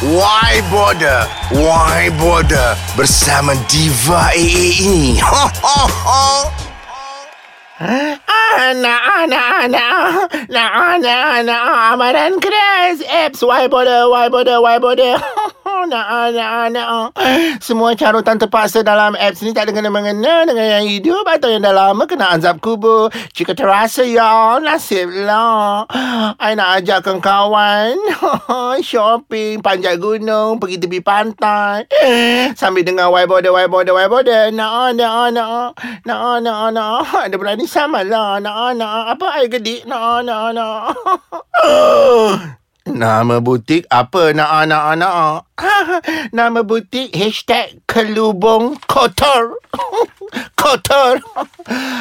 Why Border? Why Border? Bersama Diva AA ini. Ho, ho, ho. Anak, anak, anak Nak, anak, anak Amaran keras Apps Why bother, why bother, why bother Nak, anak, anak Semua carutan terpaksa dalam apps ni Tak ada kena-mengena Dengan yang hidup Atau yang dah lama Kena azab kubur. Jika terasa ya Nasib lah. I nak ajakkan kawan Shopping Panjat gunung Pergi tepi pantai. Sambil dengar bother, why bother Nak, nak, nak Nak, nak, nak Ada berani sama lah. Nak, nak Apa air gedik? Nak, nak, nak Nama butik apa nak nak nak Nama butik hashtag kelubung kotor. Kotor.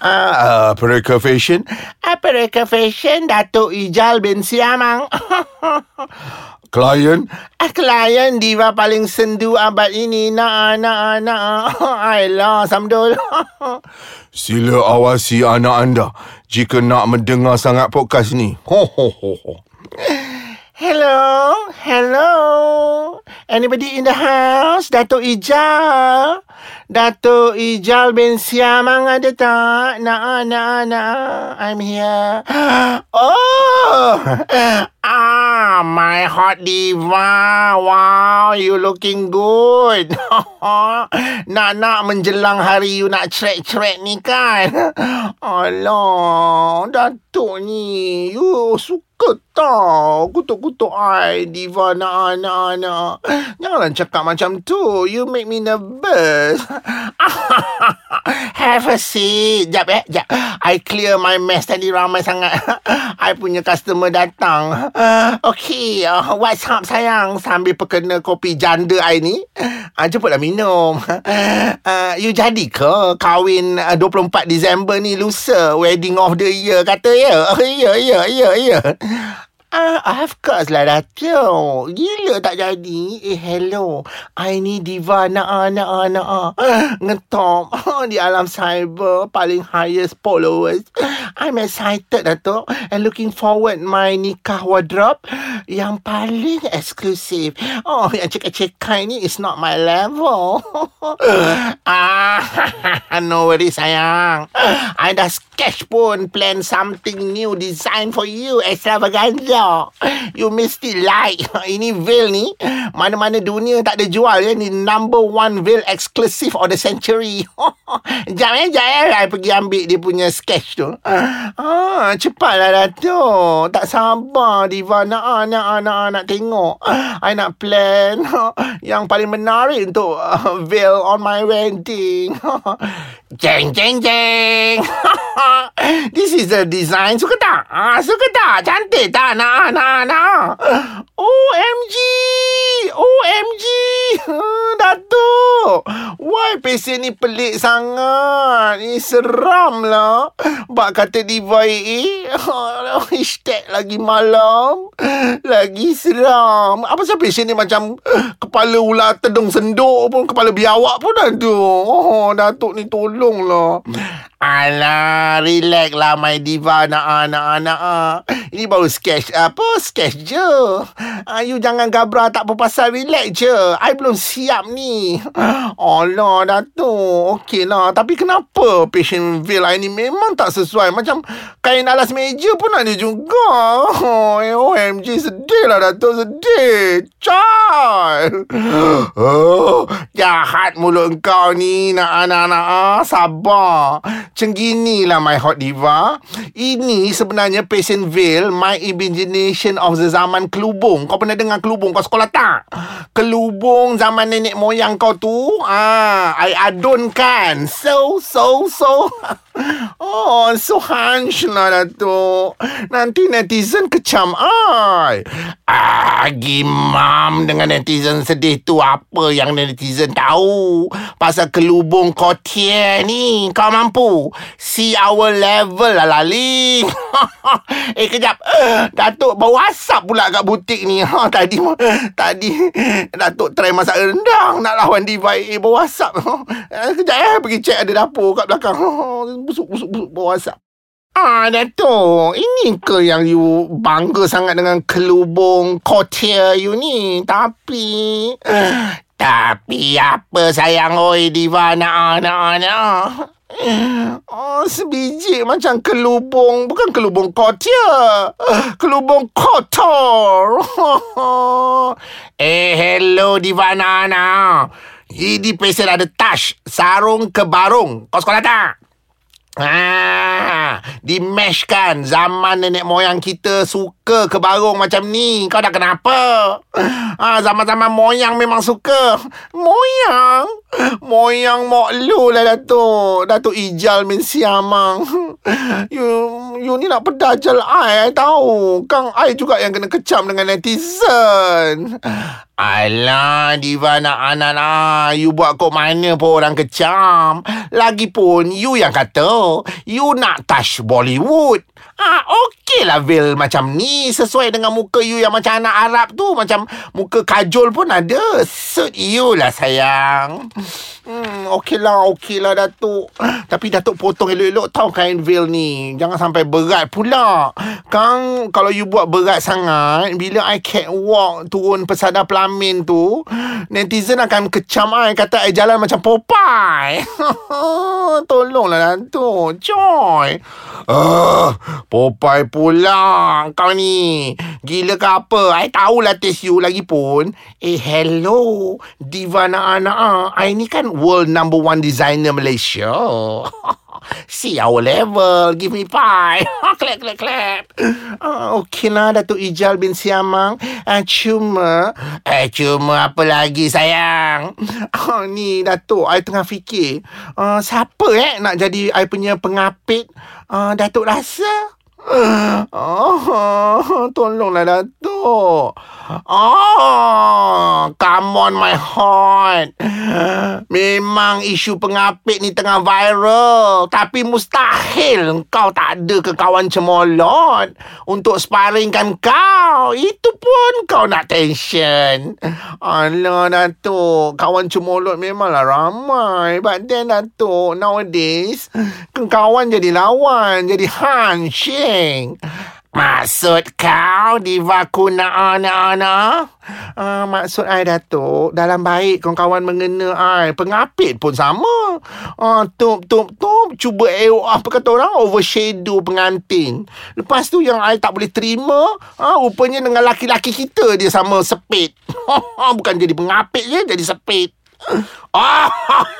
Uh, Pereka Fashion Pereka Fashion Datuk Ijal bin Siamang. Klien. Ah, Klien diva paling sendu abad ini. Nak nak nak Ayolah Samdul. Sila awasi anak anda jika nak mendengar sangat podcast ni. Ho ho ho ho. Hello, hello. Anybody in the house? Datuk Ijal. Datuk Ijal bin Siamang ada tak? Nak, nak, nak. I'm here. Oh, ah, my hot diva. Wow, you looking good. nak, nak menjelang hari you nak trek-trek ni kan? Alah, Datuk ni. You suka tak? Kutuk-kutuk I, diva nak, nak, nak. Janganlah cakap macam tu. You make me nervous. Have a seat. Jap eh, jap. I clear my mess tadi ramai sangat. I punya customer datang. Okay, uh, what's up sayang? Sambil perkena kopi janda I ni. Uh, jemputlah minum. Uh, you jadi ke kahwin uh, 24 Disember ni lusa? Wedding of the year kata ya? Ya, ya, ya, ya. Ah, of course lah Datuk. Gila tak jadi. Eh, hello. I ni diva ah, nak ah. Ngetop di alam cyber. Paling highest followers. I'm excited Datuk. And looking forward my nikah wardrobe. Yang paling eksklusif. Oh, yang cekak-cekak ni is not my level. ah, no worries sayang. I dah sketch pun plan something new design for you. Extravaganza. You mesti like. Ini veil ni. Mana-mana dunia tak ada jual ya. Ni number one veil exclusive of the century. Sekejap eh, sekejap eh. I pergi ambil dia punya sketch tu. Ah, cepatlah Datuk. Tak sabar Diva nak ah, nak ah, nak, ah, nak tengok. I nak plan yang paling menarik untuk uh, veil on my wedding. jeng, jeng, jeng. This is the design. Suka tak? Ah, suka tak? Cantik tak? Nak, nak, nak. OMG. OMG. Datuk. Why pesen ni pelik sangat? Ni seram lah. Bak kata diva AA. Hashtag lagi malam. Lagi seram. Apa sebab pesen ni macam kepala ular tedung senduk pun. Kepala biawak pun ada. Oh, Datuk ni tolonglah. Alah, relax lah my diva nak ah, nak ah, nak ah. Ini baru sketch apa? Sketch je. Ah, you jangan gabra tak apa pasal relax je. I belum siap ni. Alah, Datuk. Okey lah. Tapi kenapa patient veil I ni memang tak sesuai? Macam kain alas meja pun ada juga. Oh, OMG, sedih lah Datuk. Sedih. Child. Oh, jahat mulut kau ni. Nak, nak, nak. Ah, sabar. Macam gini lah my hot diva. Ini sebenarnya patient veil my imagination of the zaman kelubung. Kau pernah dengar kelubung kau sekolah tak? Kelubung zaman nenek moyang kau tu. Ah, I adunkan. So, so, so. Oh, so hunch lah Datuk. Nanti netizen kecam I. Ah, gimam dengan netizen sedih tu apa yang netizen tahu. Pasal kelubung kau tier ni. Kau mampu. See our level lah Lali. eh, kejap. Datuk bawa asap pula kat butik ni. Ha, tadi tadi Datuk try masak rendang. Nak lawan Diva eh, bawa asap. Eh, kejap eh. Pergi check ada dapur kat belakang. Busuk, busuk, busuk bawa asap. Ah, Datuk. Ini ke yang you bangga sangat dengan kelubung kotia you ni? Tapi... Tapi apa sayang oi diva nak nak nak. Oh, sebiji macam kelubung. Bukan kelubung kotia. Kelubung kotor. eh, hello diva Nana. Ini peser ada touch. Sarung ke barung. Kau sekolah tak? Ah, di mesh kan zaman nenek moyang kita suka ke barung macam ni. Kau dah kenapa? Ah, zaman-zaman moyang memang suka. Moyang? Moyang mok lu lah Datuk. Datuk Ijal min siamang. You, you ni nak pedajal ai, I tahu. Kang ai juga yang kena kecam dengan netizen. Alah, Diva nak anak lah. You buat kok mana pun orang kecam. Lagipun, you yang kata, you nak touch Bollywood. Ah, okey lah Vil macam ni. Sesuai dengan muka you yang macam anak Arab tu. Macam muka kajol pun ada. Suit you lah sayang. Hmm, okey lah, okey lah Datuk. Tapi Datuk potong elok-elok tahu kain Vil ni. Jangan sampai berat pula. Kang, kalau you buat berat sangat, bila I catwalk turun pesada pelamin tu, netizen akan kecam I kata I jalan macam Popeye. Tolonglah Datuk. Joy. Ah, Popeye pula kau ni. Gila ke apa? I tahulah taste you lagi pun. Eh, hello. Diva anak-anak. I ni kan world number one designer Malaysia. See our level. Give me pie. clap, clap, clap. Uh, okay lah, Datuk Ijal bin Siamang. Uh, cuma... Eh, cuma apa lagi, sayang? Uh, ni, Datuk, I tengah fikir. Uh, siapa eh nak jadi I punya pengapit? Uh, Datuk rasa? Oh, tolonglah Datuk. Oh, come on my heart. Memang isu pengapit ni tengah viral. Tapi mustahil kau tak ada ke kawan cemolot untuk sparringkan kau. Itu pun kau nak tension. Alah Datuk, kawan cemolot memanglah ramai. But then Datuk, nowadays, kawan jadi lawan, jadi handshake. Maksud kau diva kuna ana-ana? Uh, maksud I Datuk, dalam baik kawan-kawan mengena I. Pengapit pun sama. Uh, tup, tup, tup. Cuba eh, apa kata orang? Overshadow pengantin. Lepas tu yang I tak boleh terima, uh, rupanya dengan laki-laki kita dia sama sepit. Bukan jadi pengapit je, jadi sepit. Oh,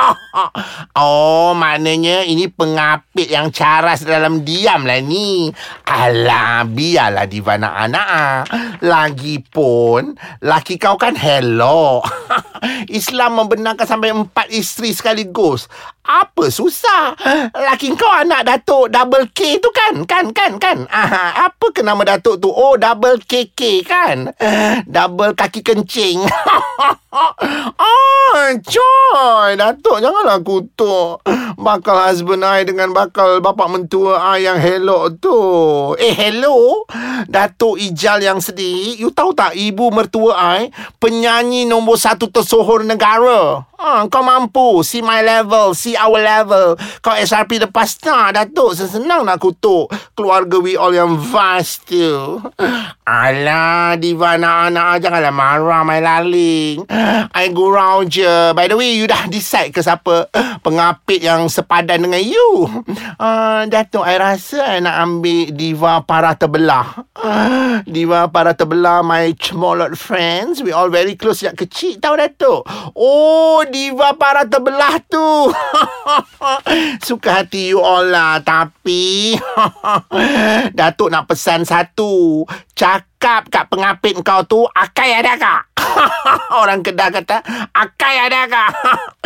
oh, maknanya ini pengapit yang caras dalam diam lah ni. Alah, biarlah diva anak-anak. Lagipun, laki kau kan hello. Islam membenarkan sampai empat isteri sekaligus. Apa susah? Laki kau anak Datuk double K tu kan? Kan, kan, kan? Aha, apa ke nama Datuk tu? Oh, double KK kan? Double kaki kencing. oh, coy. Datuk, janganlah kutuk. Bakal husband I dengan bakal bapak mentua I yang hello tu. Eh, hello? Datuk Ijal yang sedih. You tahu tak ibu mertua I penyanyi nombor satu tersohor negara? Ha, kau mampu See my level See our level Kau SRP lepas tak Datuk Senang nak kutuk Keluarga we all yang vast tu Alah Diva anak-anak Janganlah marah My laling I gurau je By the way You dah decide ke siapa Pengapit yang sepadan dengan you uh, Datuk I rasa I nak ambil Diva para terbelah uh, Diva para terbelah My chmolot friends We all very close Sejak kecil Tahu Datuk Oh diva para terbelah tu. Suka hati you all lah. Tapi, Datuk nak pesan satu. Cakap kat pengapit kau tu, akai ada kak? Orang Kedah kata, akai ada kak?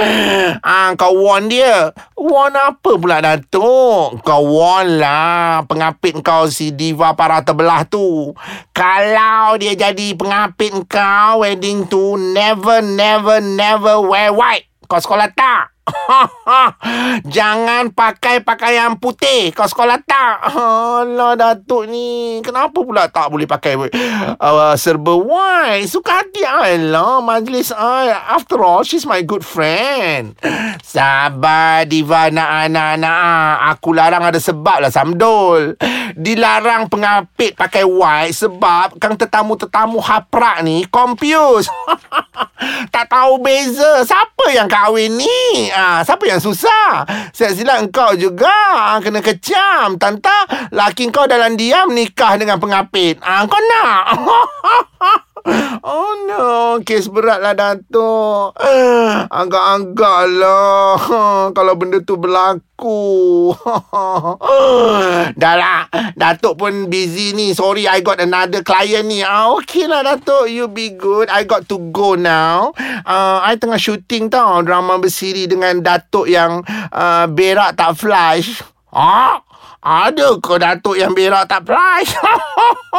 ah, kau warn dia. Warn apa pula Datuk? Kau warn lah pengapit kau si diva para terbelah tu. Kalau dia jadi pengapit kau wedding tu, never, never, never wear white. Kau sekolah tak? Jangan pakai pakaian putih. Kau sekolah tak? Alah Datuk ni. Kenapa pula tak boleh pakai uh, Serba white Suka hati I lah Majlis I. After all She's my good friend. Sabar Diva nak anak-anak. Aku larang ada sebab lah Samdol. Dilarang pengapit pakai white Sebab Kang tetamu-tetamu haprak ni Confused Tak tahu beza Siapa yang kahwin ni Ah, siapa yang susah? Saya silap engkau juga. Ah, kena kecam. Tanta, laki kau dalam diam nikah dengan pengapit. Ah, kau nak? Oh no, kes berat lah Datuk. Agak-agak lah kalau benda tu berlaku. Dah lah, Datuk pun busy ni. Sorry, I got another client ni. Ah, okay lah Datuk, you be good. I got to go now. Uh, I tengah shooting tau drama bersiri dengan Datuk yang uh, berak tak flash. Ah, ada ke Datuk yang berak tak flash?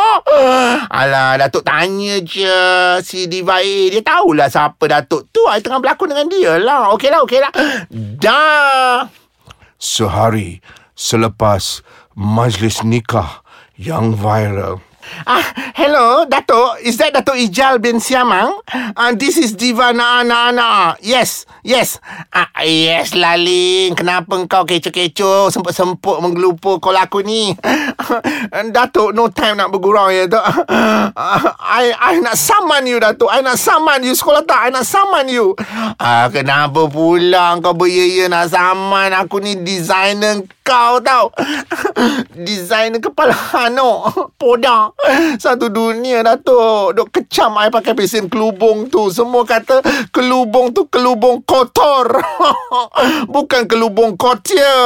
Alah, Datuk tanya je si Diva A. Dia tahulah siapa Datuk tu. I tengah berlakon dengan dia lah. Okey lah, okey lah. Dah. Sehari selepas majlis nikah yang viral. Ah, hello, Datuk. Is that Datuk Ijal bin Siamang? Uh, this is Diva Naa Naa Naa. Yes, yes. Ah, yes, Laling. Kenapa kau kecoh-kecoh, semput-semput menggelupur kau laku ni? Datuk, no time nak bergurau ya, Datuk. Uh, I, I nak saman you, Datuk. I nak saman you. Sekolah tak? I nak saman you. Ah, kenapa pula kau beria nak saman? Aku ni designer kau tau. designer kepala hanok. Podak. Satu dunia Datuk Duk kecam I pakai pesen kelubung tu. Semua kata Kelubung tu kelubung kotor. Bukan kelubung kotia.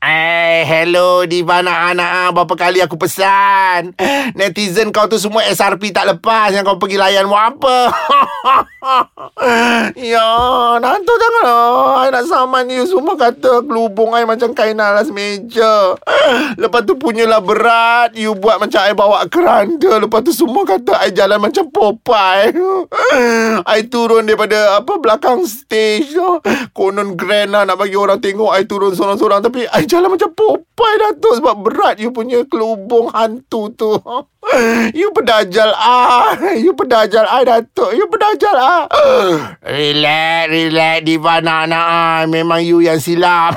Eh, hello Diva anak-anak Berapa kali aku pesan? Netizen kau tu semua SRP tak lepas. Yang kau pergi layan buat apa Ya Nanti janganlah. I nak saman you Semua kata kelubung I macam kain alas meja Lepas tu punyalah berat. You buat macam I bawa keranda. Lepas tu semua kata I jalan macam Popeye. I turun daripada Apa belakang stage tu. Konon grand lah Nak bagi orang tengok. I turun seorang-seorang Tapi I jalan macam Popeye Datuk. Sebab berat you punya kelubung hantu tu You pedajal ah. You pedajal I Datuk. You pedajal ah. Relax Relax. Diva nak-nak ah. Memang you yang silap.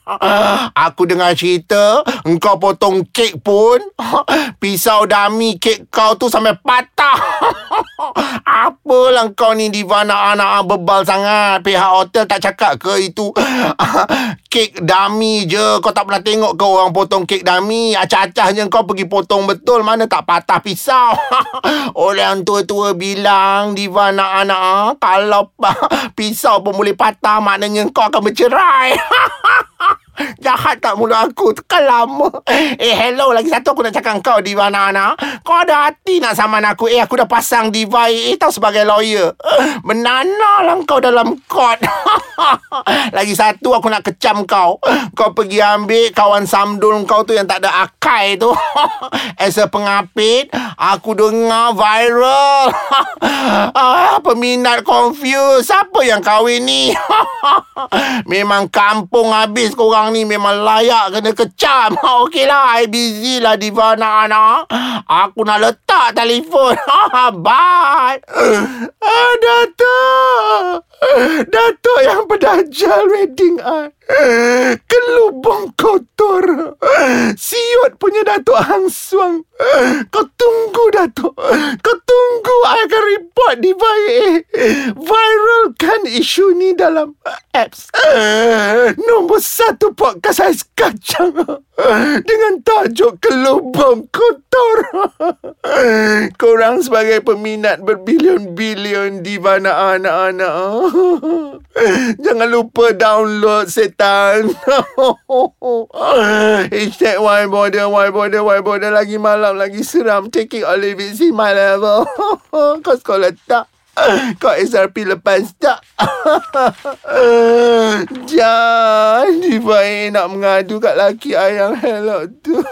Aku dengar cerita Engkau potong kek pun Pisau dami kek kau tu sampai patah. Apalah kau ni Diva nak-nak Bebal sangat. Pihak hotel tak cakap ke itu? Kek dami je. Kau tak pernah tengok ke orang potong kek dami? Acah-acahnya kau pergi potong betul. Mana tak patah pisau. Orang tua-tua bilang Diva nak-nak Kalau pisau pun boleh patah Maknanya kau akan bercerai Jahat tak mulut aku. Tekan lama. Eh hello. Lagi satu aku nak cakap kau Diva Nana. Kau ada hati nak saman aku. Eh aku dah pasang Diva. Eh tau sebagai lawyer. Menana lah kau dalam court. Lagi satu aku nak kecam kau. Kau pergi ambil Kawan samdul kau tu Yang tak ada akai tu. As a pengapit Aku dengar viral. Ah, Peminat confused Siapa yang kahwin ni? Memang kampung habis korang ni memang layak kena kecam. Okeylah, I busy lah Diva anak-anak. Aku nak letak telefon. Bye. Ah, Datuk. Datuk yang pedajal wedding I. Kelubung kotor. Siut punya Datuk Hang Suang. Kau tunggu Datuk. Kau tunggu I akan report di baik. Viralkan isu ni dalam apps. Nombor satu podcast ais kacang. Dengan tajuk kelubung kotor. Korang sebagai peminat berbilion-bilion di mana anak-anak. Jangan lupa download setan. Hashtag why border, why border, why border. Lagi malam, lagi seram. Take it leave it. See my level. Kau sekolah tak? Kau SRP lepas tak? Jangan Diva nak mengadu kat laki ayang hello tu.